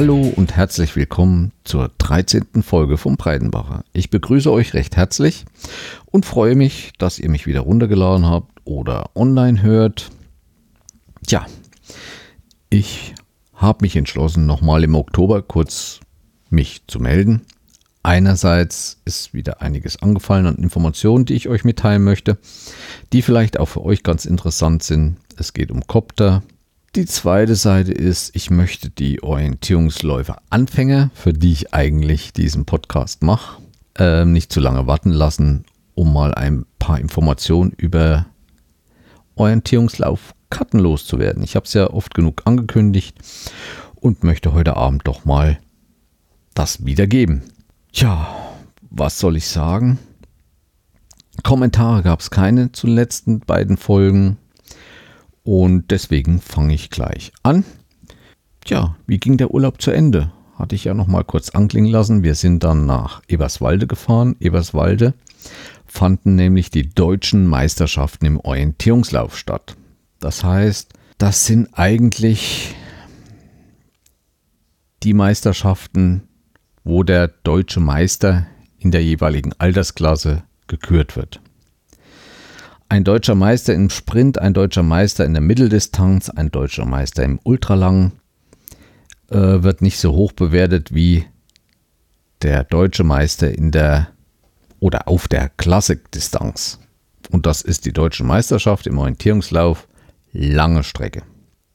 Hallo und herzlich willkommen zur 13. Folge vom Breidenbacher. Ich begrüße euch recht herzlich und freue mich, dass ihr mich wieder runtergeladen habt oder online hört. Tja, ich habe mich entschlossen, nochmal im Oktober kurz mich zu melden. Einerseits ist wieder einiges angefallen an Informationen, die ich euch mitteilen möchte, die vielleicht auch für euch ganz interessant sind. Es geht um Copter, die zweite Seite ist, ich möchte die Orientierungsläufer Anfänger, für die ich eigentlich diesen Podcast mache, äh, nicht zu lange warten lassen, um mal ein paar Informationen über Orientierungslauf Karten loszuwerden. Ich habe es ja oft genug angekündigt und möchte heute Abend doch mal das wiedergeben. Tja, was soll ich sagen? Kommentare gab es keine zu den letzten beiden Folgen. Und deswegen fange ich gleich an. Tja, wie ging der Urlaub zu Ende? Hatte ich ja noch mal kurz anklingen lassen. Wir sind dann nach Eberswalde gefahren. Eberswalde fanden nämlich die deutschen Meisterschaften im Orientierungslauf statt. Das heißt, das sind eigentlich die Meisterschaften, wo der deutsche Meister in der jeweiligen Altersklasse gekürt wird ein deutscher Meister im Sprint, ein deutscher Meister in der Mitteldistanz, ein deutscher Meister im Ultralang äh, wird nicht so hoch bewertet wie der deutsche Meister in der oder auf der Klassikdistanz. Und das ist die deutsche Meisterschaft im Orientierungslauf, lange Strecke.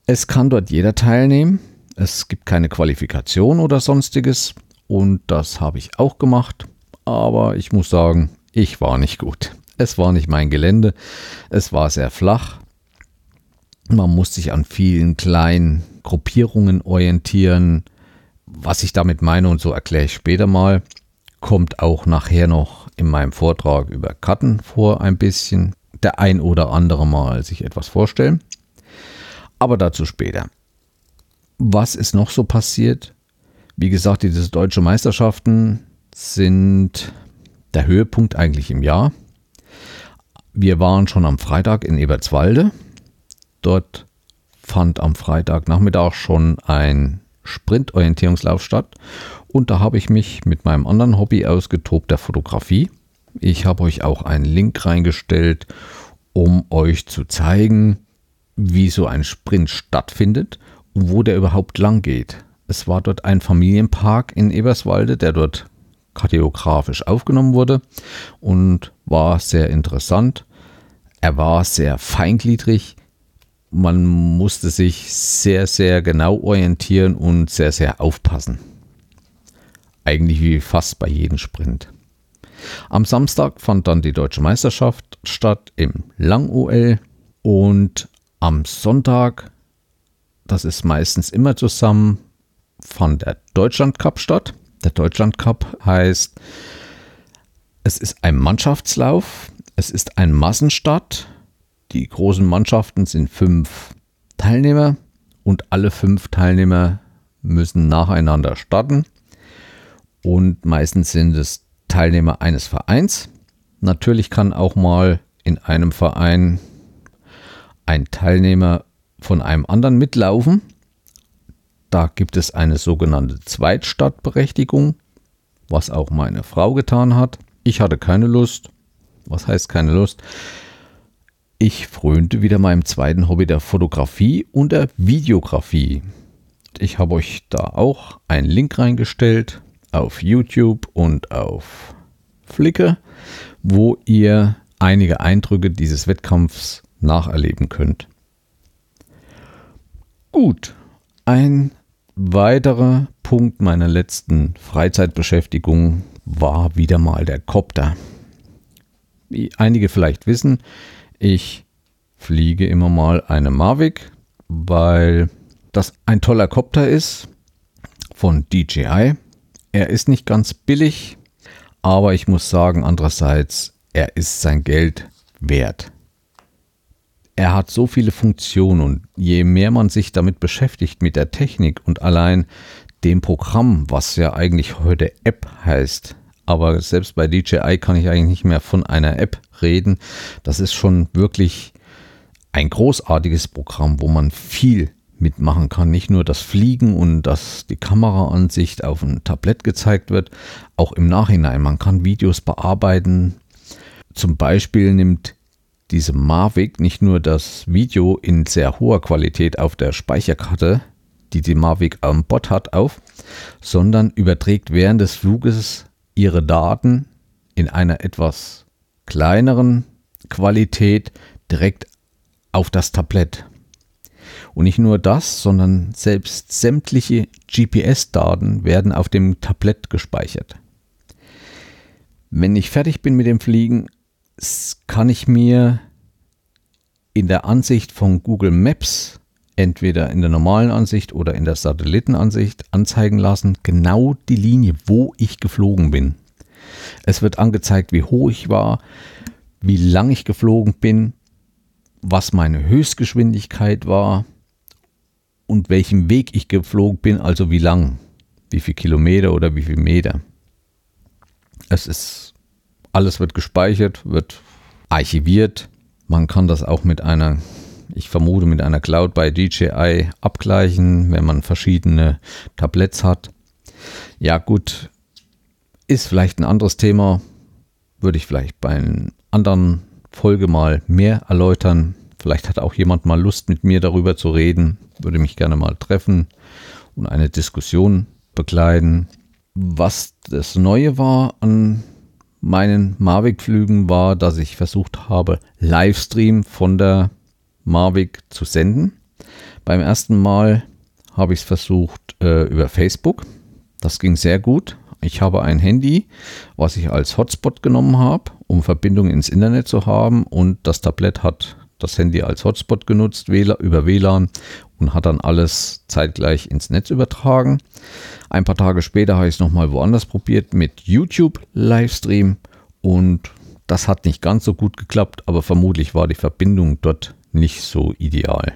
Es kann dort jeder teilnehmen. Es gibt keine Qualifikation oder sonstiges. Und das habe ich auch gemacht. Aber ich muss sagen, ich war nicht gut. Es war nicht mein Gelände. Es war sehr flach. Man muss sich an vielen kleinen Gruppierungen orientieren. Was ich damit meine und so erkläre ich später mal, kommt auch nachher noch in meinem Vortrag über Karten vor ein bisschen. Der ein oder andere mal sich etwas vorstellen. Aber dazu später. Was ist noch so passiert? Wie gesagt, diese deutsche Meisterschaften sind der Höhepunkt eigentlich im Jahr. Wir waren schon am Freitag in Eberswalde. Dort fand am Freitagnachmittag schon ein Sprintorientierungslauf statt. Und da habe ich mich mit meinem anderen Hobby ausgetobt, der Fotografie. Ich habe euch auch einen Link reingestellt, um euch zu zeigen, wie so ein Sprint stattfindet und wo der überhaupt lang geht. Es war dort ein Familienpark in Eberswalde, der dort kartografisch aufgenommen wurde und war sehr interessant. Er war sehr feingliedrig. Man musste sich sehr, sehr genau orientieren und sehr, sehr aufpassen. Eigentlich wie fast bei jedem Sprint. Am Samstag fand dann die deutsche Meisterschaft statt im Lang-OL und am Sonntag, das ist meistens immer zusammen, fand der Deutschland Cup statt. Der Deutschland Cup heißt, es ist ein Mannschaftslauf, es ist ein Massenstart. Die großen Mannschaften sind fünf Teilnehmer und alle fünf Teilnehmer müssen nacheinander starten. Und meistens sind es Teilnehmer eines Vereins. Natürlich kann auch mal in einem Verein ein Teilnehmer von einem anderen mitlaufen. Da gibt es eine sogenannte Zweitstartberechtigung, was auch meine Frau getan hat. Ich hatte keine Lust. Was heißt keine Lust? Ich frönte wieder meinem zweiten Hobby der Fotografie und der Videografie. Ich habe euch da auch einen Link reingestellt auf YouTube und auf Flickr, wo ihr einige Eindrücke dieses Wettkampfs nacherleben könnt. Gut, ein weiterer Punkt meiner letzten Freizeitbeschäftigung war wieder mal der Copter. Wie einige vielleicht wissen, ich fliege immer mal eine Mavic, weil das ein toller Copter ist von DJI. Er ist nicht ganz billig, aber ich muss sagen, andererseits, er ist sein Geld wert er hat so viele Funktionen und je mehr man sich damit beschäftigt mit der Technik und allein dem Programm, was ja eigentlich heute App heißt, aber selbst bei DJI kann ich eigentlich nicht mehr von einer App reden. Das ist schon wirklich ein großartiges Programm, wo man viel mitmachen kann. Nicht nur das Fliegen und dass die Kameraansicht auf ein Tablett gezeigt wird, auch im Nachhinein. Man kann Videos bearbeiten. Zum Beispiel nimmt diese Mavic nicht nur das Video in sehr hoher Qualität auf der Speicherkarte, die die Mavic am Bord hat, auf, sondern überträgt während des Fluges ihre Daten in einer etwas kleineren Qualität direkt auf das Tablett. Und nicht nur das, sondern selbst sämtliche GPS-Daten werden auf dem Tablett gespeichert. Wenn ich fertig bin mit dem Fliegen, kann ich mir in der Ansicht von Google Maps, entweder in der normalen Ansicht oder in der Satellitenansicht, anzeigen lassen, genau die Linie, wo ich geflogen bin. Es wird angezeigt, wie hoch ich war, wie lang ich geflogen bin, was meine Höchstgeschwindigkeit war und welchen Weg ich geflogen bin, also wie lang, wie viel Kilometer oder wie viel Meter. Es ist, alles wird gespeichert, wird archiviert. Man kann das auch mit einer, ich vermute, mit einer Cloud bei DJI abgleichen, wenn man verschiedene Tabletts hat. Ja, gut, ist vielleicht ein anderes Thema, würde ich vielleicht bei einer anderen Folge mal mehr erläutern. Vielleicht hat auch jemand mal Lust, mit mir darüber zu reden. Würde mich gerne mal treffen und eine Diskussion begleiten. Was das Neue war an meinen Mavic-Flügen war, dass ich versucht habe, Livestream von der Mavic zu senden. Beim ersten Mal habe ich es versucht äh, über Facebook. Das ging sehr gut. Ich habe ein Handy, was ich als Hotspot genommen habe, um Verbindung ins Internet zu haben und das Tablet hat das Handy als Hotspot genutzt über WLAN und hat dann alles zeitgleich ins Netz übertragen. Ein paar Tage später habe ich es nochmal woanders probiert mit YouTube Livestream und das hat nicht ganz so gut geklappt, aber vermutlich war die Verbindung dort nicht so ideal.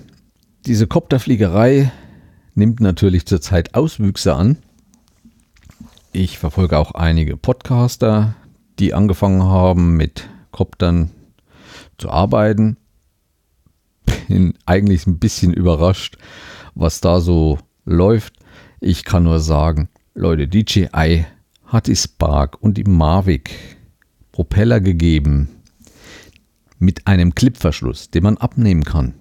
Diese Kopterfliegerei nimmt natürlich zurzeit Auswüchse an. Ich verfolge auch einige Podcaster, die angefangen haben mit Koptern zu arbeiten. Bin eigentlich ein bisschen überrascht, was da so läuft. Ich kann nur sagen, Leute, DJI hat die Spark und die Mavic Propeller gegeben mit einem Clipverschluss, den man abnehmen kann.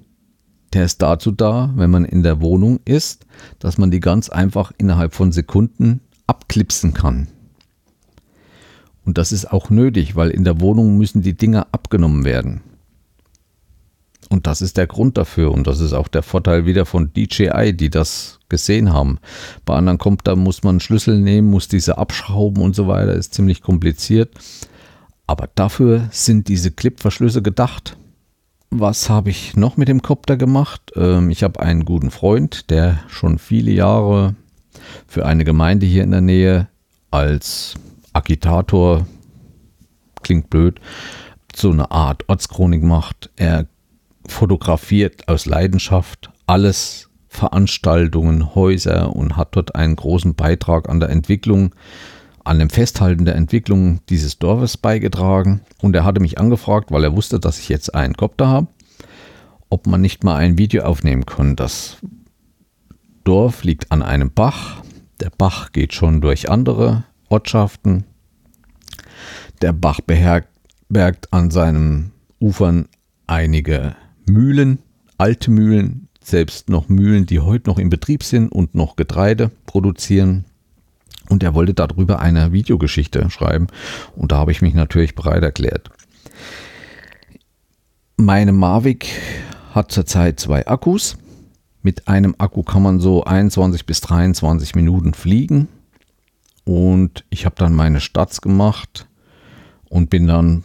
Der ist dazu da, wenn man in der Wohnung ist, dass man die ganz einfach innerhalb von Sekunden abklipsen kann. Und das ist auch nötig, weil in der Wohnung müssen die Dinger abgenommen werden. Und das ist der Grund dafür. Und das ist auch der Vorteil wieder von DJI, die das gesehen haben. Bei anderen kommt, da muss man Schlüssel nehmen, muss diese abschrauben und so weiter. Ist ziemlich kompliziert. Aber dafür sind diese Clipverschlüsse gedacht. Was habe ich noch mit dem Copter gemacht? Ähm, ich habe einen guten Freund, der schon viele Jahre für eine Gemeinde hier in der Nähe als Agitator, klingt blöd, so eine Art Ortschronik macht. Er fotografiert aus Leidenschaft alles Veranstaltungen, Häuser und hat dort einen großen Beitrag an der Entwicklung, an dem Festhalten der Entwicklung dieses Dorfes beigetragen. Und er hatte mich angefragt, weil er wusste, dass ich jetzt einen Kopter habe, ob man nicht mal ein Video aufnehmen kann. Das Dorf liegt an einem Bach. Der Bach geht schon durch andere Ortschaften. Der Bach beherbergt an seinen Ufern einige Mühlen, alte Mühlen, selbst noch Mühlen, die heute noch in Betrieb sind und noch Getreide produzieren. Und er wollte darüber eine Videogeschichte schreiben. Und da habe ich mich natürlich bereit erklärt. Meine Mavic hat zurzeit zwei Akkus. Mit einem Akku kann man so 21 bis 23 Minuten fliegen. Und ich habe dann meine Starts gemacht und bin dann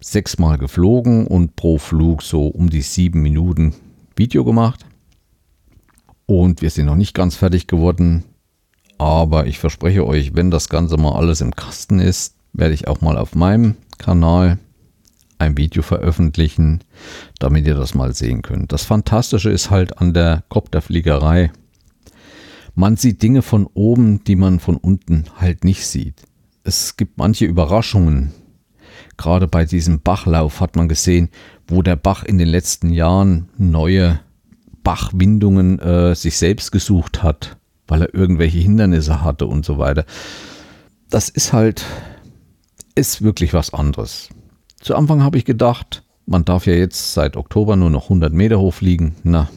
sechsmal geflogen und pro Flug so um die sieben Minuten Video gemacht. Und wir sind noch nicht ganz fertig geworden. Aber ich verspreche euch, wenn das Ganze mal alles im Kasten ist, werde ich auch mal auf meinem Kanal ein Video veröffentlichen, damit ihr das mal sehen könnt. Das Fantastische ist halt an der Kopterfliegerei, man sieht Dinge von oben, die man von unten halt nicht sieht. Es gibt manche Überraschungen. Gerade bei diesem Bachlauf hat man gesehen, wo der Bach in den letzten Jahren neue Bachwindungen äh, sich selbst gesucht hat, weil er irgendwelche Hindernisse hatte und so weiter. Das ist halt, ist wirklich was anderes. Zu Anfang habe ich gedacht, man darf ja jetzt seit Oktober nur noch 100 Meter hochfliegen. Na,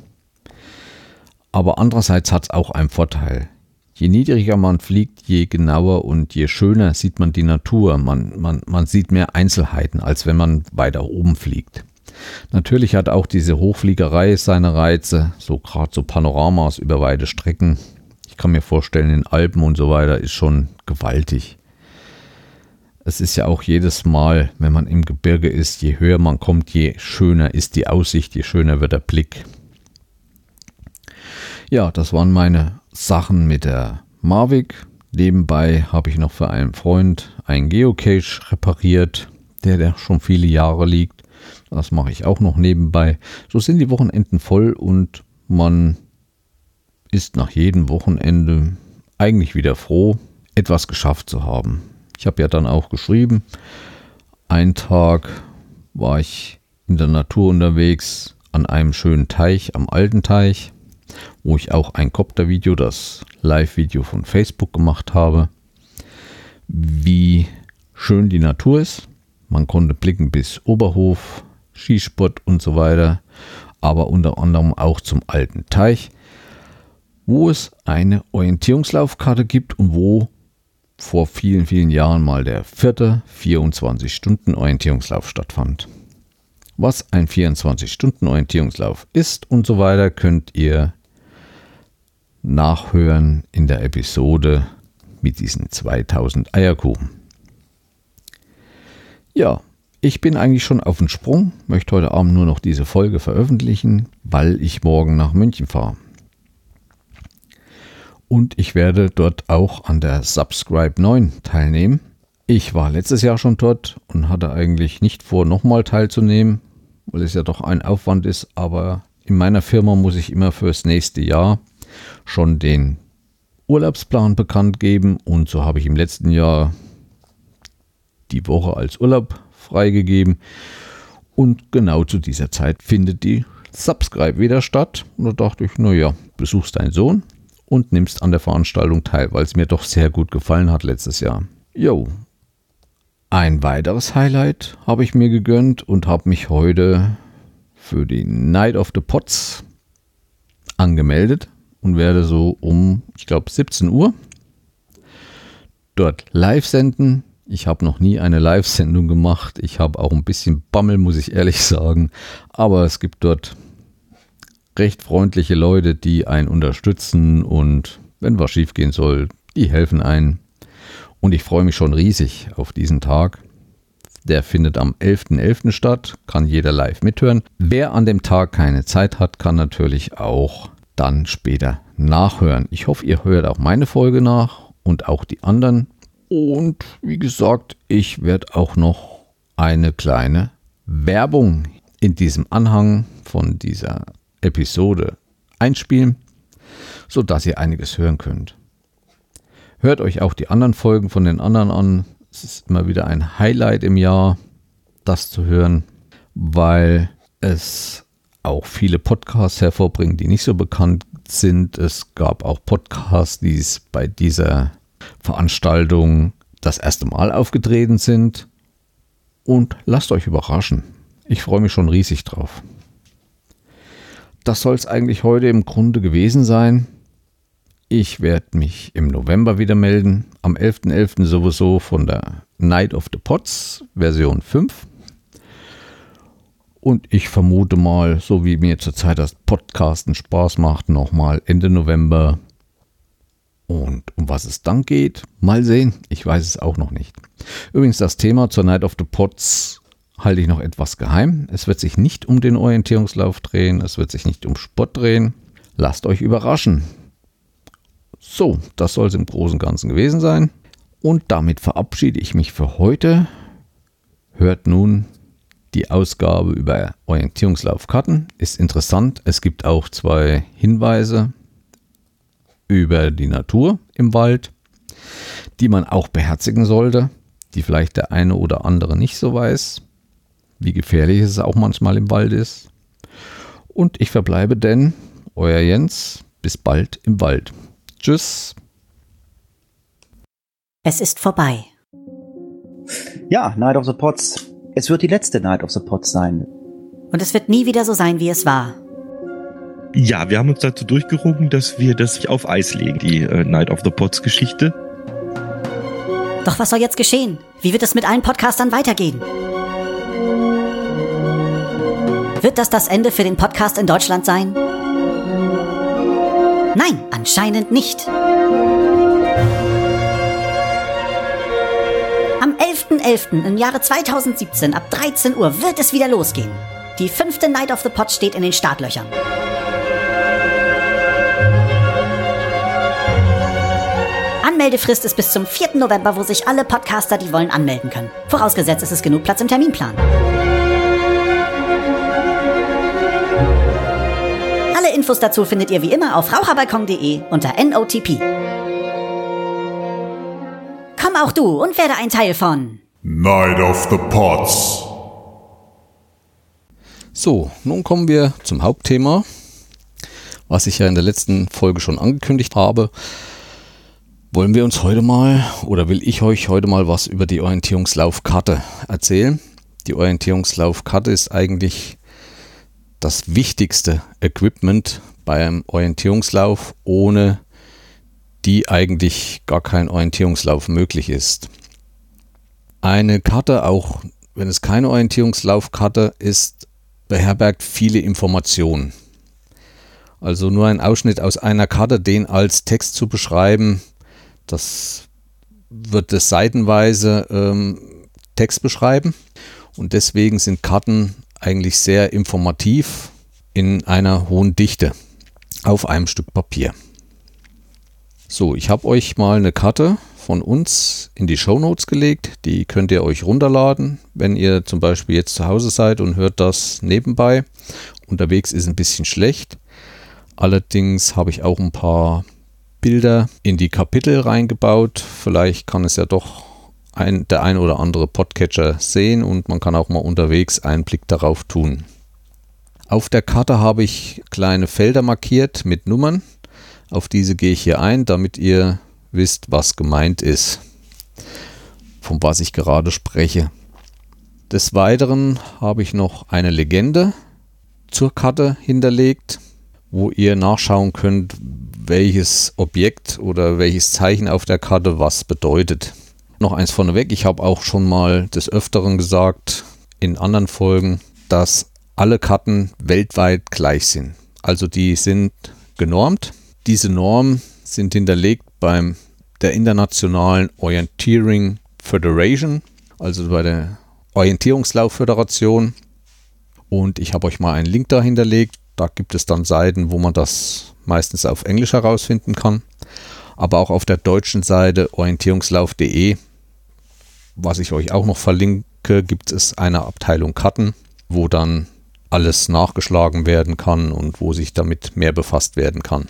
aber andererseits hat es auch einen Vorteil. Je niedriger man fliegt, je genauer und je schöner sieht man die Natur. Man, man, man sieht mehr Einzelheiten, als wenn man weiter oben fliegt. Natürlich hat auch diese Hochfliegerei seine Reize, so gerade so Panoramas über weite Strecken. Kann mir vorstellen, in Alpen und so weiter ist schon gewaltig. Es ist ja auch jedes Mal, wenn man im Gebirge ist, je höher man kommt, je schöner ist die Aussicht, je schöner wird der Blick. Ja, das waren meine Sachen mit der Mavic. Nebenbei habe ich noch für einen Freund einen Geocache repariert, der, der schon viele Jahre liegt. Das mache ich auch noch nebenbei. So sind die Wochenenden voll und man ist nach jedem Wochenende eigentlich wieder froh, etwas geschafft zu haben. Ich habe ja dann auch geschrieben, einen Tag war ich in der Natur unterwegs an einem schönen Teich, am alten Teich wo ich auch ein Copter-Video, das Live-Video von Facebook gemacht habe, wie schön die Natur ist. Man konnte blicken bis Oberhof, Skisport und so weiter, aber unter anderem auch zum alten Teich, wo es eine Orientierungslaufkarte gibt und wo vor vielen, vielen Jahren mal der vierte 24-Stunden-Orientierungslauf stattfand. Was ein 24-Stunden-Orientierungslauf ist und so weiter, könnt ihr nachhören in der Episode mit diesen 2000 Eierkuchen. Ja, ich bin eigentlich schon auf dem Sprung, möchte heute Abend nur noch diese Folge veröffentlichen, weil ich morgen nach München fahre. Und ich werde dort auch an der Subscribe 9 teilnehmen. Ich war letztes Jahr schon dort und hatte eigentlich nicht vor, nochmal teilzunehmen, weil es ja doch ein Aufwand ist, aber in meiner Firma muss ich immer fürs nächste Jahr schon den Urlaubsplan bekannt geben. Und so habe ich im letzten Jahr die Woche als Urlaub freigegeben. Und genau zu dieser Zeit findet die Subscribe wieder statt. Und da dachte ich, naja, besuchst deinen Sohn und nimmst an der Veranstaltung teil, weil es mir doch sehr gut gefallen hat letztes Jahr. Jo. Ein weiteres Highlight habe ich mir gegönnt und habe mich heute für die Night of the Pots angemeldet und werde so um, ich glaube, 17 Uhr dort live senden. Ich habe noch nie eine Live-Sendung gemacht. Ich habe auch ein bisschen Bammel, muss ich ehrlich sagen. Aber es gibt dort recht freundliche Leute, die einen unterstützen und wenn was schief gehen soll, die helfen einen. Und ich freue mich schon riesig auf diesen Tag. Der findet am 11.11. .11. statt, kann jeder live mithören. Wer an dem Tag keine Zeit hat, kann natürlich auch dann später nachhören. Ich hoffe, ihr hört auch meine Folge nach und auch die anderen. Und wie gesagt, ich werde auch noch eine kleine Werbung in diesem Anhang von dieser Episode einspielen, sodass ihr einiges hören könnt. Hört euch auch die anderen Folgen von den anderen an. Es ist immer wieder ein Highlight im Jahr, das zu hören, weil es auch viele Podcasts hervorbringen, die nicht so bekannt sind. Es gab auch Podcasts, die bei dieser Veranstaltung das erste Mal aufgetreten sind. Und lasst euch überraschen. Ich freue mich schon riesig drauf. Das soll es eigentlich heute im Grunde gewesen sein. Ich werde mich im November wieder melden. Am 11.11. .11. sowieso von der Night of the Pots Version 5. Und ich vermute mal, so wie mir zurzeit das Podcasten Spaß macht, nochmal Ende November. Und um was es dann geht, mal sehen. Ich weiß es auch noch nicht. Übrigens, das Thema zur Night of the Pots halte ich noch etwas geheim. Es wird sich nicht um den Orientierungslauf drehen. Es wird sich nicht um Sport drehen. Lasst euch überraschen. So, das soll es im Großen und Ganzen gewesen sein. Und damit verabschiede ich mich für heute. Hört nun die Ausgabe über Orientierungslaufkarten ist interessant. Es gibt auch zwei Hinweise über die Natur im Wald, die man auch beherzigen sollte, die vielleicht der eine oder andere nicht so weiß, wie gefährlich es auch manchmal im Wald ist. Und ich verbleibe denn euer Jens. Bis bald im Wald. Tschüss. Es ist vorbei. Ja, Night of the Pots. Es wird die letzte Night of the Pots sein. Und es wird nie wieder so sein, wie es war. Ja, wir haben uns dazu durchgerungen, dass wir das auf Eis legen, die äh, Night of the Pots Geschichte. Doch was soll jetzt geschehen? Wie wird es mit allen Podcastern weitergehen? Wird das das Ende für den Podcast in Deutschland sein? Nein, anscheinend nicht. Am 11.11. .11. im Jahre 2017 ab 13 Uhr wird es wieder losgehen. Die fünfte Night of the Pot steht in den Startlöchern. Anmeldefrist ist bis zum 4. November, wo sich alle Podcaster, die wollen, anmelden können. Vorausgesetzt ist es genug Platz im Terminplan. Infos dazu findet ihr wie immer auf raucherbalkon.de unter NOTP. Komm auch du und werde ein Teil von Night of the Pots. So, nun kommen wir zum Hauptthema, was ich ja in der letzten Folge schon angekündigt habe. Wollen wir uns heute mal oder will ich euch heute mal was über die Orientierungslaufkarte erzählen? Die Orientierungslaufkarte ist eigentlich das wichtigste Equipment beim Orientierungslauf, ohne die eigentlich gar kein Orientierungslauf möglich ist. Eine Karte, auch wenn es keine Orientierungslaufkarte ist, beherbergt viele Informationen. Also nur ein Ausschnitt aus einer Karte, den als Text zu beschreiben, das wird es seitenweise ähm, Text beschreiben. Und deswegen sind Karten eigentlich sehr informativ in einer hohen Dichte auf einem Stück Papier. So, ich habe euch mal eine Karte von uns in die Show Notes gelegt. Die könnt ihr euch runterladen, wenn ihr zum Beispiel jetzt zu Hause seid und hört das nebenbei. Unterwegs ist ein bisschen schlecht. Allerdings habe ich auch ein paar Bilder in die Kapitel reingebaut. Vielleicht kann es ja doch ein, der ein oder andere Podcatcher sehen und man kann auch mal unterwegs einen Blick darauf tun. Auf der Karte habe ich kleine Felder markiert mit Nummern. Auf diese gehe ich hier ein, damit ihr wisst, was gemeint ist, von was ich gerade spreche. Des Weiteren habe ich noch eine Legende zur Karte hinterlegt, wo ihr nachschauen könnt, welches Objekt oder welches Zeichen auf der Karte was bedeutet. Noch eins vorneweg, ich habe auch schon mal des Öfteren gesagt in anderen Folgen, dass alle Karten weltweit gleich sind. Also die sind genormt. Diese Normen sind hinterlegt beim der Internationalen Orienteering Federation, also bei der Orientierungslaufföderation. Und ich habe euch mal einen Link da hinterlegt. Da gibt es dann Seiten, wo man das meistens auf Englisch herausfinden kann. Aber auch auf der deutschen Seite orientierungslauf.de, was ich euch auch noch verlinke, gibt es eine Abteilung Karten, wo dann alles nachgeschlagen werden kann und wo sich damit mehr befasst werden kann.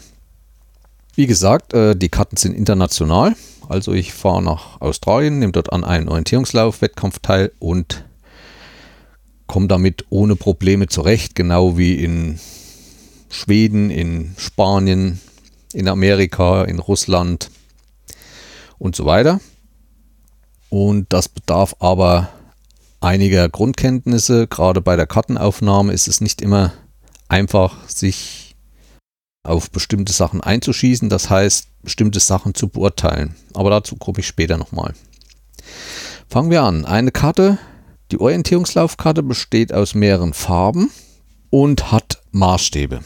Wie gesagt, äh, die Karten sind international. Also ich fahre nach Australien, nehme dort an einen Orientierungslauf-Wettkampf teil und komme damit ohne Probleme zurecht, genau wie in Schweden, in Spanien, in Amerika, in Russland und so weiter. Und das bedarf aber einiger Grundkenntnisse. Gerade bei der Kartenaufnahme ist es nicht immer einfach, sich auf bestimmte Sachen einzuschießen, das heißt, bestimmte Sachen zu beurteilen. Aber dazu komme ich später nochmal. Fangen wir an. Eine Karte, die Orientierungslaufkarte besteht aus mehreren Farben und hat Maßstäbe.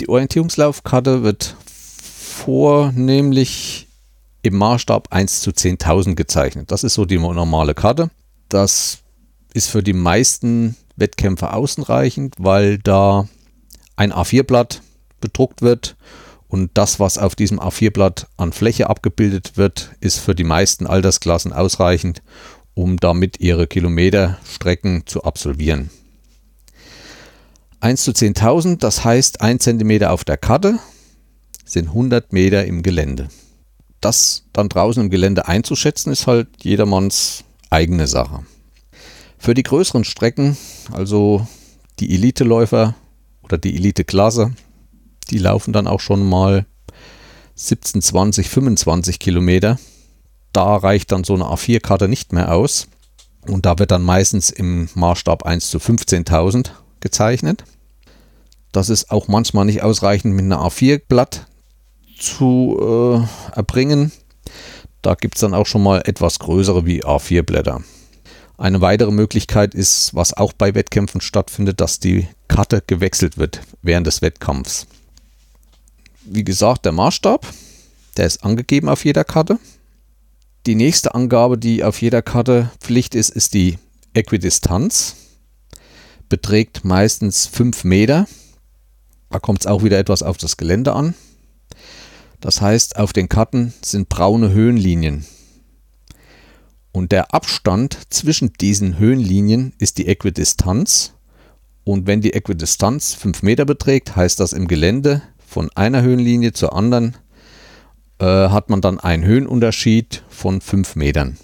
Die Orientierungslaufkarte wird vornehmlich im Maßstab 1 zu 10.000 gezeichnet. Das ist so die normale Karte. Das ist für die meisten Wettkämpfer ausreichend, weil da ein A4-Blatt bedruckt wird und das, was auf diesem A4-Blatt an Fläche abgebildet wird, ist für die meisten Altersklassen ausreichend, um damit ihre Kilometerstrecken zu absolvieren. 1 zu 10.000, das heißt 1 cm auf der Karte sind 100 Meter im Gelände. Das dann draußen im Gelände einzuschätzen, ist halt jedermanns eigene Sache. Für die größeren Strecken, also die Eliteläufer oder die Eliteklasse, Die laufen dann auch schon mal 17, 20, 25 Kilometer. Da reicht dann so eine A4-Karte nicht mehr aus. Und da wird dann meistens im Maßstab 1 zu 15.000 gezeichnet. Das ist auch manchmal nicht ausreichend mit einer A4-Blatt zu äh, erbringen. Da gibt es dann auch schon mal etwas größere wie A4-Blätter. Eine weitere Möglichkeit ist, was auch bei Wettkämpfen stattfindet, dass die Karte gewechselt wird während des Wettkampfs. Wie gesagt, der Maßstab, der ist angegeben auf jeder Karte. Die nächste Angabe, die auf jeder Karte Pflicht ist, ist die Äquidistanz. Beträgt meistens 5 Meter. Da kommt es auch wieder etwas auf das Gelände an. Das heißt, auf den Karten sind braune Höhenlinien. Und der Abstand zwischen diesen Höhenlinien ist die Äquidistanz. Und wenn die Äquidistanz 5 Meter beträgt, heißt das im Gelände von einer Höhenlinie zur anderen äh, hat man dann einen Höhenunterschied von 5 Metern.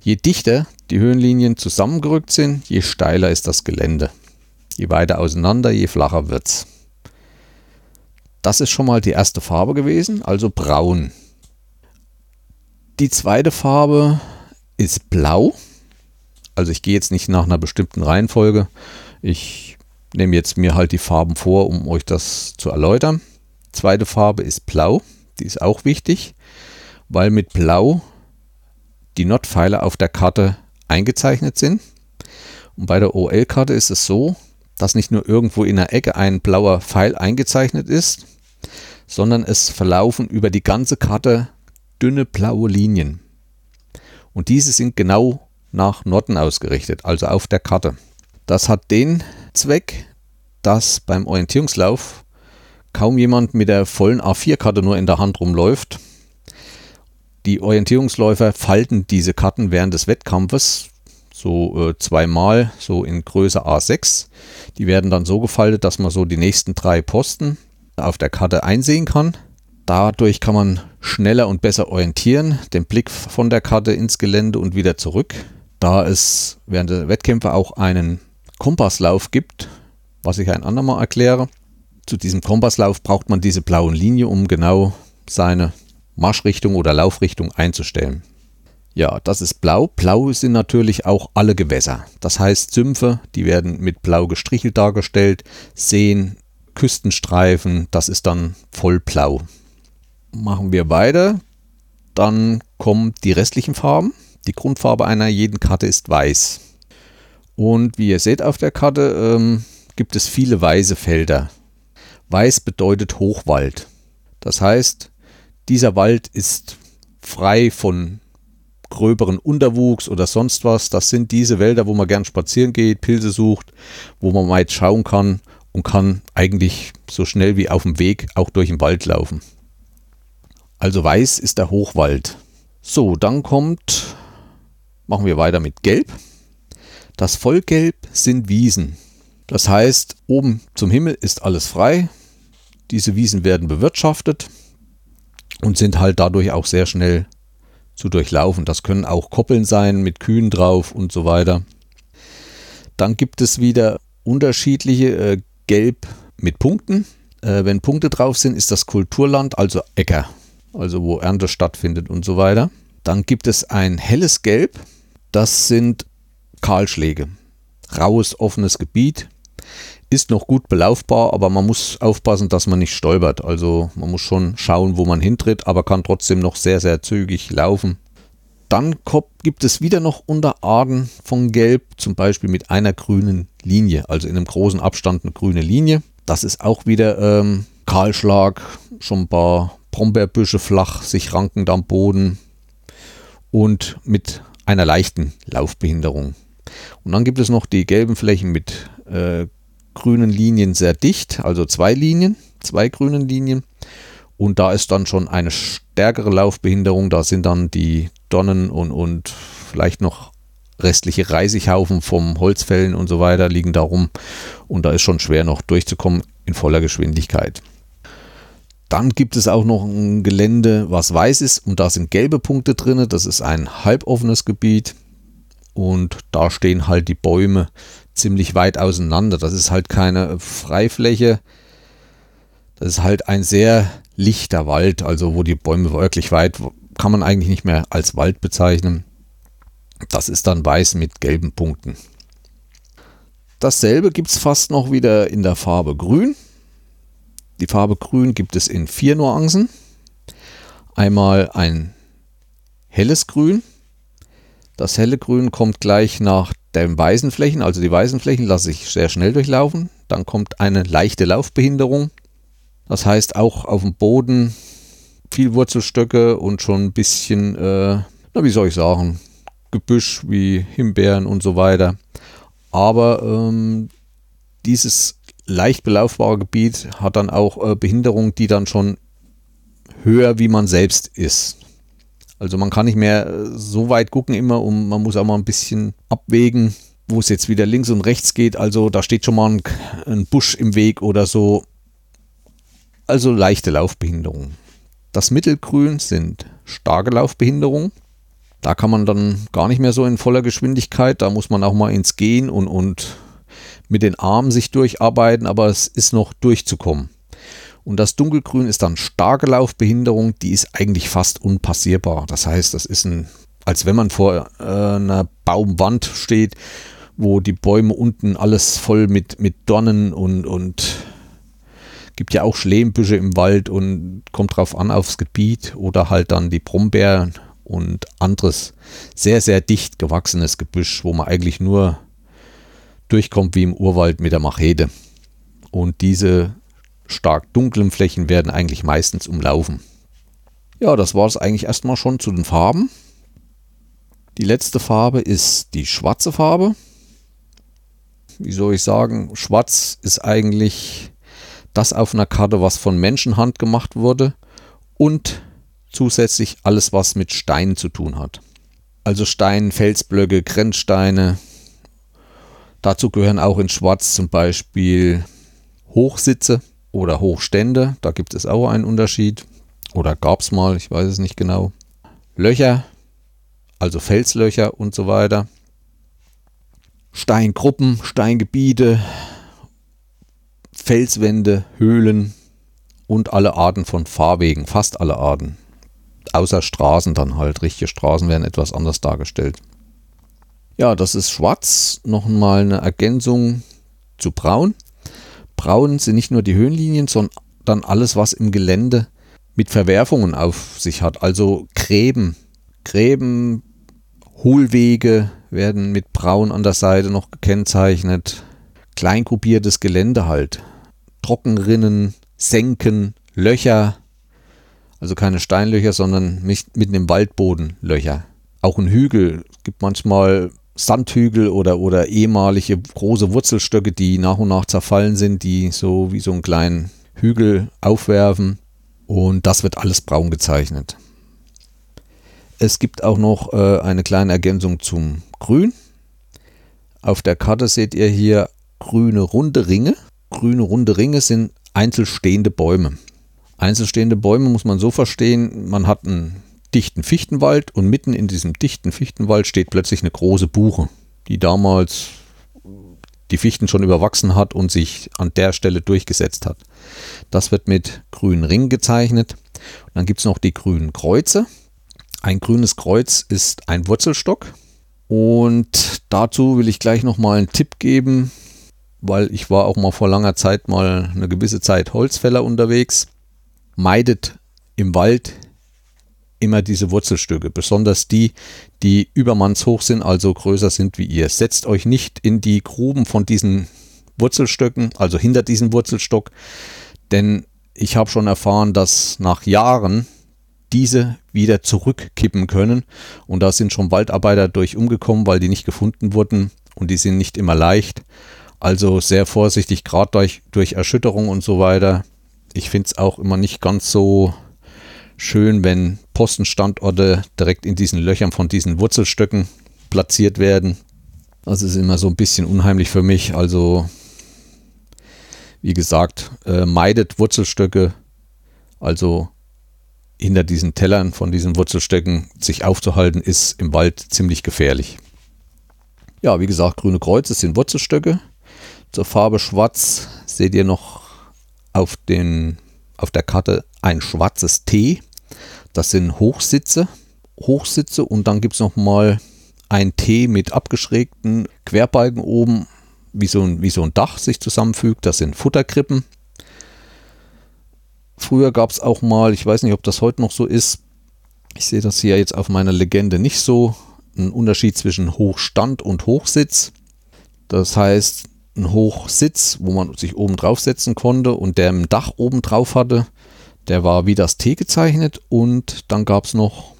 Je dichter die Höhenlinien zusammengerückt sind, je steiler ist das Gelände. Je weiter auseinander, je flacher wird es. Das ist schon mal die erste Farbe gewesen, also braun. Die zweite Farbe ist blau. Also ich gehe jetzt nicht nach einer bestimmten Reihenfolge. Ich nehme jetzt mir halt die Farben vor, um euch das zu erläutern. Zweite Farbe ist blau. Die ist auch wichtig, weil mit blau die Notpfeiler auf der Karte eingezeichnet sind. Und bei der OL-Karte ist es so, dass nicht nur irgendwo in der Ecke ein blauer Pfeil eingezeichnet ist, sondern es verlaufen über die ganze Karte dünne blaue Linien. Und diese sind genau nach Norden ausgerichtet, also auf der Karte. Das hat den Zweck, dass beim Orientierungslauf kaum jemand mit der vollen A4-Karte nur in der Hand rumläuft. Die Orientierungsläufer falten diese Karten während des Wettkampfes so äh, zweimal, so in Größe A6. Die werden dann so gefaltet, dass man so die nächsten drei Posten auf der Karte einsehen kann. Dadurch kann man schneller und besser orientieren, den Blick von der Karte ins Gelände und wieder zurück. Da es während der Wettkämpfe auch einen Kompasslauf gibt, was ich ein andermal erkläre. Zu diesem Kompasslauf braucht man diese blaue Linie, um genau seine Marschrichtung oder Laufrichtung einzustellen. Ja, das ist blau. Blau sind natürlich auch alle Gewässer. Das heißt, Sümpfe, die werden mit blau gestrichelt dargestellt. Seen, Küstenstreifen, das ist dann voll blau. Machen wir weiter. Dann kommen die restlichen Farben. Die Grundfarbe einer jeden Karte ist weiß. Und wie ihr seht auf der Karte, ähm, gibt es viele weiße Felder. Weiß bedeutet Hochwald. Das heißt, dieser Wald ist frei von gröberen Unterwuchs oder sonst was. Das sind diese Wälder, wo man gern spazieren geht, Pilze sucht, wo man weit schauen kann und kann eigentlich so schnell wie auf dem Weg auch durch den Wald laufen. Also weiß ist der Hochwald. So, dann kommt, machen wir weiter mit Gelb. Das Vollgelb sind Wiesen. Das heißt, oben zum Himmel ist alles frei. Diese Wiesen werden bewirtschaftet und sind halt dadurch auch sehr schnell zu durchlaufen. Das können auch Koppeln sein mit Kühen drauf und so weiter. Dann gibt es wieder unterschiedliche äh, Gelb mit Punkten. Äh, wenn Punkte drauf sind, ist das Kulturland, also Äcker, also wo Ernte stattfindet und so weiter. Dann gibt es ein helles Gelb, das sind Kahlschläge. Raues, offenes Gebiet. Ist noch gut belaufbar, aber man muss aufpassen, dass man nicht stolpert. Also man muss schon schauen, wo man hintritt, aber kann trotzdem noch sehr, sehr zügig laufen. Dann gibt es wieder noch Unterarten von Gelb, zum Beispiel mit einer grünen Linie, also in einem großen Abstand eine grüne Linie. Das ist auch wieder ähm, Kahlschlag, schon ein paar Brombeerbüsche flach, sich rankend am Boden und mit einer leichten Laufbehinderung. Und dann gibt es noch die gelben Flächen mit äh, grünen Linien sehr dicht, also zwei Linien, zwei grünen Linien. Und da ist dann schon eine stärkere Laufbehinderung. Da sind dann die Donnen und, und vielleicht noch restliche Reisighaufen vom Holzfällen und so weiter liegen da rum. Und da ist schon schwer noch durchzukommen in voller Geschwindigkeit. Dann gibt es auch noch ein Gelände, was weiß ist und da sind gelbe Punkte drin. Das ist ein halboffenes Gebiet und da stehen halt die Bäume ziemlich weit auseinander. Das ist halt keine Freifläche. Das ist halt ein sehr lichter Wald, also wo die Bäume wirklich weit, kann man eigentlich nicht mehr als Wald bezeichnen. Das ist dann weiß mit gelben Punkten. Dasselbe gibt es fast noch wieder in der Farbe Grün. Die Farbe Grün gibt es in vier Nuancen. Einmal ein helles Grün. Das helle Grün kommt gleich nach den weißen Flächen, also die weißen Flächen lasse ich sehr schnell durchlaufen. Dann kommt eine leichte Laufbehinderung. Das heißt auch auf dem Boden viel Wurzelstöcke und schon ein bisschen, äh, na wie soll ich sagen, Gebüsch wie Himbeeren und so weiter. Aber ähm, dieses leicht belaufbare Gebiet hat dann auch äh, Behinderungen, die dann schon höher wie man selbst ist. Also man kann nicht mehr äh, so weit gucken immer und man muss auch mal ein bisschen abwägen, wo es jetzt wieder links und rechts geht. Also da steht schon mal ein, Busch im Weg oder so. Also leichte Laufbehinderungen. Das Mittelgrün sind starke Laufbehinderungen. Da kann man dann gar nicht mehr so in voller Geschwindigkeit. Da muss man auch mal ins Gehen und, und mit den Armen sich durcharbeiten, aber es ist noch durchzukommen. Und das Dunkelgrün ist dann starke Laufbehinderung, die ist eigentlich fast unpassierbar. Das heißt, das ist ein, als wenn man vor äh, einer Baumwand steht, wo die Bäume unten alles voll mit, mit Dornen und, und gibt ja auch Schlehmbüsche im Wald und kommt drauf an aufs Gebiet oder halt dann die Brombeeren und anderes sehr, sehr dicht gewachsenes Gebüsch, wo man eigentlich nur durchkommt wie im Urwald mit der Machete. Und diese stark dunklen Flächen werden eigentlich meistens umlaufen. Ja, das war es eigentlich erstmal schon zu den Farben. Die letzte Farbe ist die schwarze Farbe. Wie soll ich sagen, schwarz ist eigentlich das auf einer Karte, was von Menschenhand gemacht wurde und zusätzlich alles, was mit Steinen zu tun hat. Also Stein, Felsblöcke, Grenzsteine. Dazu gehören auch in Schwarz zum Beispiel Hochsitze oder Hochstände. Da gibt es auch einen Unterschied. Oder gab es mal, ich weiß es nicht genau. Löcher, also Felslöcher und so weiter. Steingruppen, Steingebiete, Felswände, Höhlen und alle Arten von Fahrwegen, fast alle Arten außer Straßen dann halt. Richtige Straßen werden etwas anders dargestellt. Ja, das ist schwarz. Nochmal eine Ergänzung zu braun. Braun sind nicht nur die Höhenlinien, sondern alles, was im Gelände mit Verwerfungen auf sich hat. Also Gräben, Gräben, Hohlwege werden mit braun an der Seite noch gekennzeichnet. Kleingruppiertes Gelände halt. Trockenrinnen, Senken, Löcher, also keine Steinlöcher, sondern mitten im Waldboden Löcher. Auch ein Hügel. Es gibt manchmal Sandhügel oder, oder ehemalige große Wurzelstöcke, die nach und nach zerfallen sind, die so wie so einen kleinen Hügel aufwerfen. Und das wird alles braun gezeichnet. Es gibt auch noch äh, eine kleine Ergänzung zum Grün. Auf der Karte seht ihr hier grüne runde Ringe. Grüne runde Ringe sind einzelstehende Bäume. Einzelstehende Bäume muss man so verstehen, man hat einen dichten Fichtenwald und mitten in diesem dichten Fichtenwald steht plötzlich eine große Buche, die damals die Fichten schon überwachsen hat und sich an der Stelle durchgesetzt hat. Das wird mit grünen Ringen gezeichnet. Und dann gibt es noch die grünen Kreuze. Ein grünes Kreuz ist ein Wurzelstock. Und dazu will ich gleich nochmal einen Tipp geben, weil ich war auch mal vor langer Zeit mal eine gewisse Zeit Holzfäller unterwegs meidet im Wald immer diese Wurzelstücke, besonders die, die übermannshoch sind, also größer sind wie ihr. Setzt euch nicht in die Gruben von diesen Wurzelstöcken, also hinter diesem Wurzelstock, denn ich habe schon erfahren, dass nach Jahren diese wieder zurückkippen können und da sind schon Waldarbeiter durch umgekommen, weil die nicht gefunden wurden und die sind nicht immer leicht. Also sehr vorsichtig, gerade durch, durch Erschütterung und so weiter ich finde es auch immer nicht ganz so schön, wenn Postenstandorte direkt in diesen Löchern von diesen Wurzelstöcken platziert werden. Das ist immer so ein bisschen unheimlich für mich. Also, wie gesagt, äh, meidet Wurzelstöcke. Also hinter diesen Tellern von diesen Wurzelstöcken sich aufzuhalten, ist im Wald ziemlich gefährlich. Ja, wie gesagt, grüne Kreuze sind Wurzelstöcke. Zur Farbe Schwarz seht ihr noch auf den auf der Karte ein schwarzes T. Das sind Hochsitze. Hochsitze und dann gibt es nochmal ein T mit abgeschrägten Querbalken oben, wie so, ein, wie so ein Dach sich zusammenfügt. Das sind Futterkrippen. Früher gab es auch mal, ich weiß nicht, ob das heute noch so ist, ich sehe das hier jetzt auf meiner Legende nicht so, ein Unterschied zwischen Hochstand und Hochsitz. Das heißt, ein Hochsitz, wo man sich oben drauf setzen konnte und der im Dach oben drauf hatte, der war wie das T gezeichnet und dann gab es noch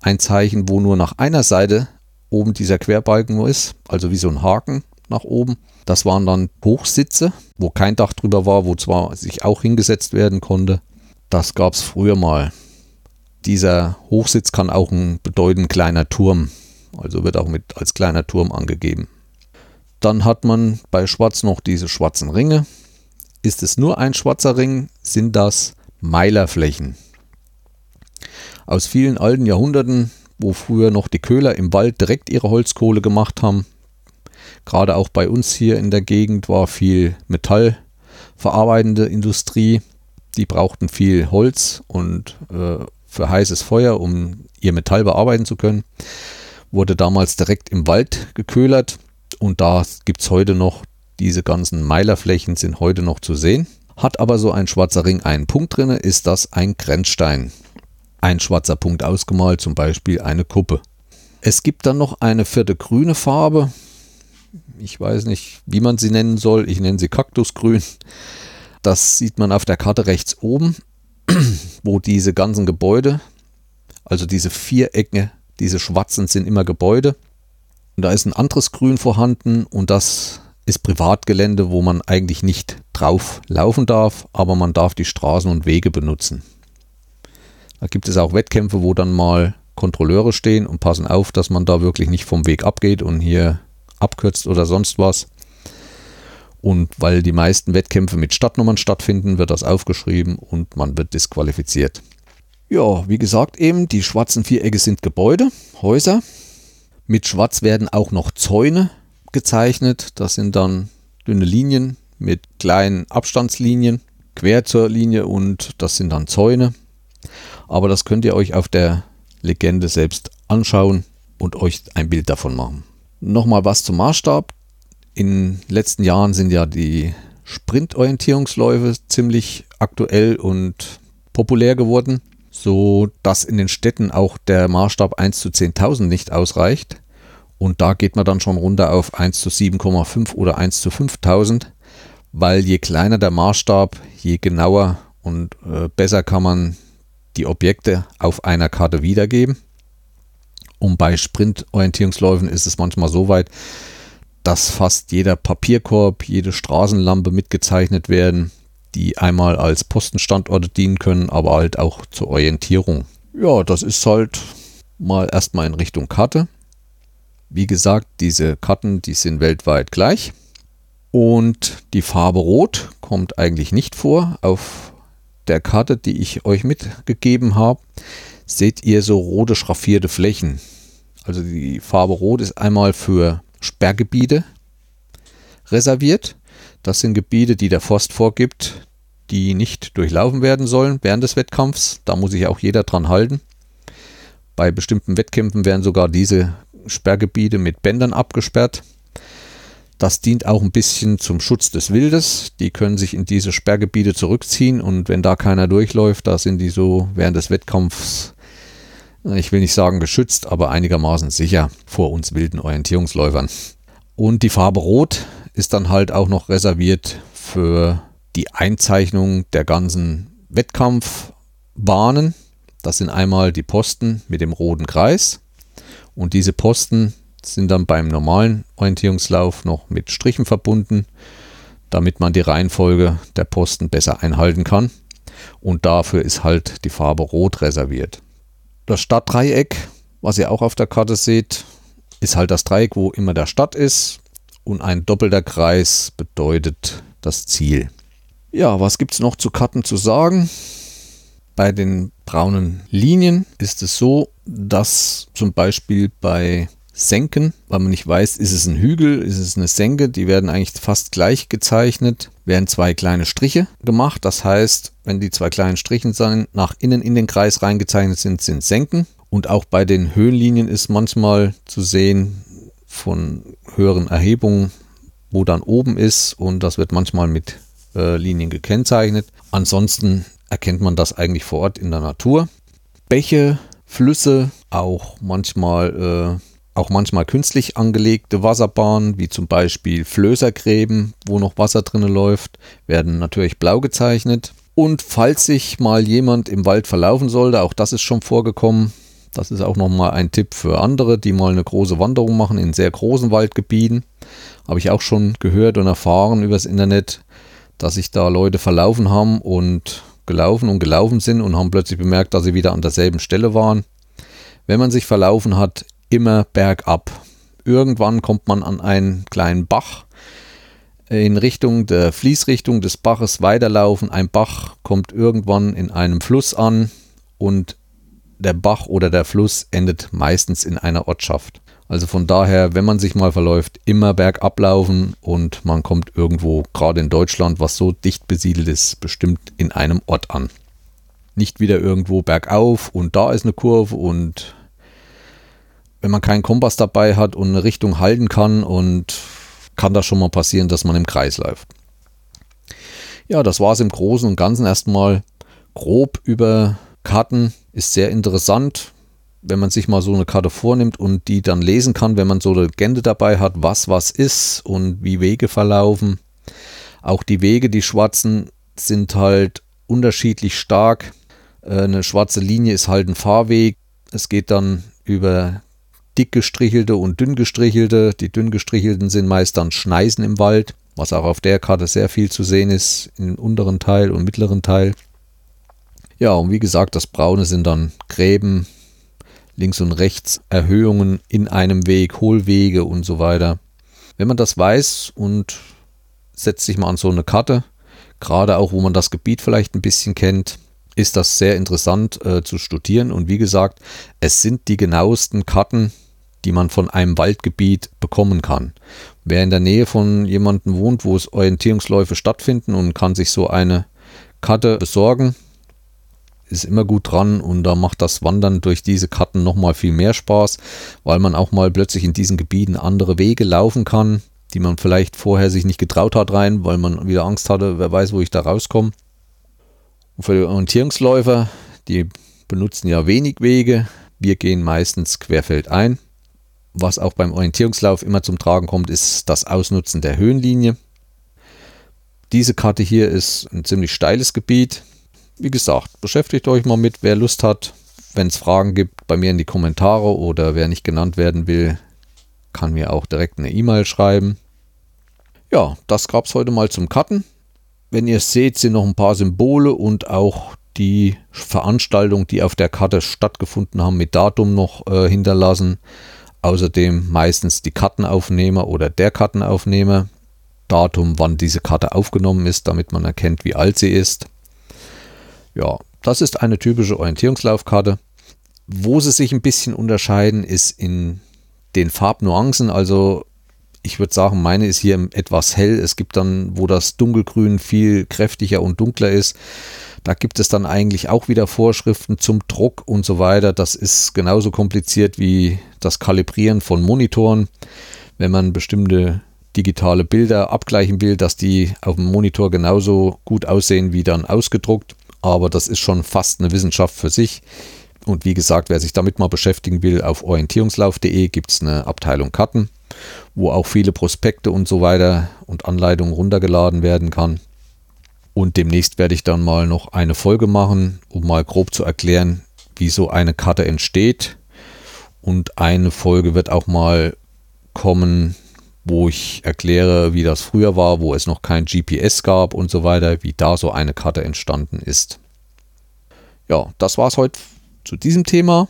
ein Zeichen, wo nur nach einer Seite oben dieser Querbalken ist, also wie so ein Haken nach oben. Das waren dann Hochsitze, wo kein Dach drüber war, wo zwar sich auch hingesetzt werden konnte. Das gab es früher mal. Dieser Hochsitz kann auch ein bedeuten kleiner Turm, also wird auch mit als kleiner Turm angegeben. Dann hat man bei Schwarz noch diese schwarzen Ringe. Ist es nur ein schwarzer Ring, sind das Meilerflächen. Aus vielen alten Jahrhunderten, wo früher noch die Köhler im Wald direkt ihre Holzkohle gemacht haben, gerade auch bei uns hier in der Gegend war viel metallverarbeitende Industrie. Die brauchten viel Holz und äh, für heißes Feuer, um ihr Metall bearbeiten zu können. Wurde damals direkt im Wald geköhlert und da gibt es heute noch, diese ganzen Meilerflächen sind heute noch zu sehen. Hat aber so ein schwarzer Ring einen Punkt drin, ist das ein Grenzstein. Ein schwarzer Punkt ausgemalt, zum Beispiel eine Kuppe. Es gibt dann noch eine vierte grüne Farbe. Ich weiß nicht, wie man sie nennen soll. Ich nenne sie Kaktusgrün. Das sieht man auf der Karte rechts oben, wo diese ganzen Gebäude, also diese Vierecke, diese schwarzen sind immer Gebäude. Und da ist ein anderes Grün vorhanden und das ist Privatgelände, wo man eigentlich nicht drauf laufen darf, aber man darf die Straßen und Wege benutzen. Da gibt es auch Wettkämpfe, wo dann mal Kontrolleure stehen und passen auf, dass man da wirklich nicht vom Weg abgeht und hier abkürzt oder sonst was. Und weil die meisten Wettkämpfe mit Stadtnummern stattfinden, wird das aufgeschrieben und man wird disqualifiziert. Ja, wie gesagt eben, die schwarzen Vierecke sind Gebäude, Häuser. Mit Schwarz werden auch noch Zäune gezeichnet. Das sind dann dünne Linien mit kleinen Abstandslinien quer zur Linie und das sind dann Zäune. Aber das könnt ihr euch auf der Legende selbst anschauen und euch ein Bild davon machen. Nochmal was zum Maßstab. In den letzten Jahren sind ja die Sprintorientierungsläufe ziemlich aktuell und populär geworden, so dass in den Städten auch der Maßstab 1 zu 10.000 nicht ausreicht. Und da geht man dann schon runter auf 1 zu 7,5 oder 1 zu 5000, weil je kleiner der Maßstab, je genauer und äh, besser kann man die Objekte auf einer Karte wiedergeben. Und bei Sprintorientierungsläufen ist es manchmal so weit, dass fast jeder Papierkorb, jede Straßenlampe mitgezeichnet werden, die einmal als Postenstandorte dienen können, aber halt auch zur Orientierung. Ja, das ist halt mal erstmal in Richtung Karte. Wie gesagt, diese Karten, die sind weltweit gleich. Und die Farbe Rot kommt eigentlich nicht vor. Auf der Karte, die ich euch mitgegeben habe, seht ihr so rote schraffierte Flächen. Also die Farbe Rot ist einmal für Sperrgebiete reserviert. Das sind Gebiete, die der Forst vorgibt, die nicht durchlaufen werden sollen während des Wettkampfs. Da muss sich auch jeder dran halten. Bei bestimmten Wettkämpfen werden sogar diese Sperrgebiete mit Bändern abgesperrt. Das dient auch ein bisschen zum Schutz des Wildes. Die können sich in diese Sperrgebiete zurückziehen und wenn da keiner durchläuft, da sind die so während des Wettkampfs, ich will nicht sagen geschützt, aber einigermaßen sicher vor uns wilden Orientierungsläufern. Und die Farbe Rot ist dann halt auch noch reserviert für die Einzeichnung der ganzen Wettkampfbahnen. Das sind einmal die Posten mit dem roten Kreis und diese Posten sind dann beim normalen Orientierungslauf noch mit Strichen verbunden, damit man die Reihenfolge der Posten besser einhalten kann. Und dafür ist halt die Farbe Rot reserviert. Das Stadtdreieck, was ihr auch auf der Karte seht, ist halt das Dreieck, wo immer der Stadt ist. Und ein doppelter Kreis bedeutet das Ziel. Ja, was gibt es noch zu Karten zu sagen? Bei den braunen Linien ist es so, dass zum Beispiel bei Senken, weil man nicht weiß, ist es ein Hügel, ist es eine Senke, die werden eigentlich fast gleich gezeichnet, werden zwei kleine Striche gemacht. Das heißt, wenn die zwei kleinen Strichen sind, nach innen in den Kreis reingezeichnet sind, sind Senken. Und auch bei den Höhenlinien ist manchmal zu sehen von höheren Erhebungen, wo dann oben ist und das wird manchmal mit äh, Linien gekennzeichnet. Ansonsten erkennt man das eigentlich vor Ort in der Natur. Bäche, Flüsse, auch manchmal äh, auch manchmal künstlich angelegte Wasserbahnen, wie zum Beispiel Flößergräben, wo noch Wasser drin läuft, werden natürlich blau gezeichnet. Und falls sich mal jemand im Wald verlaufen sollte, auch das ist schon vorgekommen, das ist auch nochmal ein Tipp für andere, die mal eine große Wanderung machen in sehr großen Waldgebieten. Habe ich auch schon gehört und erfahren übers Internet, dass sich da Leute verlaufen haben und gelaufen und gelaufen sind und haben plötzlich bemerkt, dass sie wieder an derselben Stelle waren. Wenn man sich verlaufen hat, immer bergab. Irgendwann kommt man an einen kleinen Bach in Richtung der Fließrichtung des Baches weiterlaufen. Ein Bach kommt irgendwann in einem Fluss an und der Bach oder der Fluss endet meistens in einer Ortschaft. Also von daher, wenn man sich mal verläuft, immer bergab laufen und man kommt irgendwo, gerade in Deutschland, was so dicht besiedelt ist, bestimmt in einem Ort an. Nicht wieder irgendwo bergauf und da ist eine Kurve und wenn man keinen Kompass dabei hat und eine Richtung halten kann und kann das schon mal passieren, dass man im Kreis läuft. Ja, das war es im Großen und Ganzen erstmal grob über Karten. Ist sehr interessant, wenn man sich mal so eine Karte vornimmt und die dann lesen kann, wenn man so eine Legende dabei hat, was was ist und wie Wege verlaufen. Auch die Wege, die schwarzen, sind halt unterschiedlich stark. Äh, eine schwarze Linie ist halt ein Fahrweg. Es geht dann über dick gestrichelte und dünn gestrichelte. Die dünn gestrichelten sind meist dann Schneisen im Wald, was auch auf der Karte sehr viel zu sehen ist, im unteren Teil und mittleren Teil. Ja, und wie gesagt, das Braune sind dann Gräben, links und rechts Erhöhungen in einem Weg, Hohlwege und so weiter. Wenn man das weiß und setzt sich mal an so eine Karte, gerade auch wo man das Gebiet vielleicht ein bisschen kennt, ist das sehr interessant äh, zu studieren. Und wie gesagt, es sind die genauesten Karten, die man von einem Waldgebiet bekommen kann. Wer in der Nähe von jemandem wohnt, wo es Orientierungsläufe stattfinden und kann sich so eine Karte besorgen, ist immer gut dran und da macht das Wandern durch diese Karten nochmal viel mehr Spaß, weil man auch mal plötzlich in diesen Gebieten andere Wege laufen kann, die man vielleicht vorher sich nicht getraut hat rein, weil man wieder Angst hatte, wer weiß, wo ich da rauskomme. Und für die Orientierungsläufer, die benutzen ja wenig Wege. Wir gehen meistens querfeldein. Was auch beim Orientierungslauf immer zum Tragen kommt, ist das Ausnutzen der Höhenlinie. Diese Karte hier ist ein ziemlich steiles Gebiet. Wie gesagt, beschäftigt euch mal mit, wer Lust hat. Wenn es Fragen gibt, bei mir in die Kommentare oder wer nicht genannt werden will, kann mir auch direkt eine E-Mail schreiben. Ja, das gab es heute mal zum Karten. Wenn ihr es seht, sind noch ein paar Symbole und auch die Veranstaltungen, die auf der Karte stattgefunden haben, mit Datum noch äh, hinterlassen. Außerdem meistens die Kartenaufnehmer oder der Kartenaufnehmer. Datum, wann diese Karte aufgenommen ist, damit man erkennt, wie alt sie ist. Ja, das ist eine typische Orientierungslaufkarte. Wo sie sich ein bisschen unterscheiden, ist in den Farbnuancen. Also ich würde sagen, meine ist hier etwas hell. Es gibt dann, wo das Dunkelgrün viel kräftiger und dunkler ist, da gibt es dann eigentlich auch wieder Vorschriften zum Druck und so weiter. Das ist genauso kompliziert wie das Kalibrieren von Monitoren. Wenn man bestimmte digitale Bilder abgleichen will, dass die auf dem Monitor genauso gut aussehen wie dann ausgedruckt. Aber das ist schon fast eine Wissenschaft für sich. Und wie gesagt, wer sich damit mal beschäftigen will, auf orientierungslauf.de gibt es eine Abteilung Karten wo auch viele Prospekte und so weiter und Anleitungen runtergeladen werden kann. Und demnächst werde ich dann mal noch eine Folge machen, um mal grob zu erklären, wie so eine Karte entsteht. Und eine Folge wird auch mal kommen, wo ich erkläre, wie das früher war, wo es noch kein GPS gab und so weiter, wie da so eine Karte entstanden ist. Ja, das war es heute zu diesem Thema.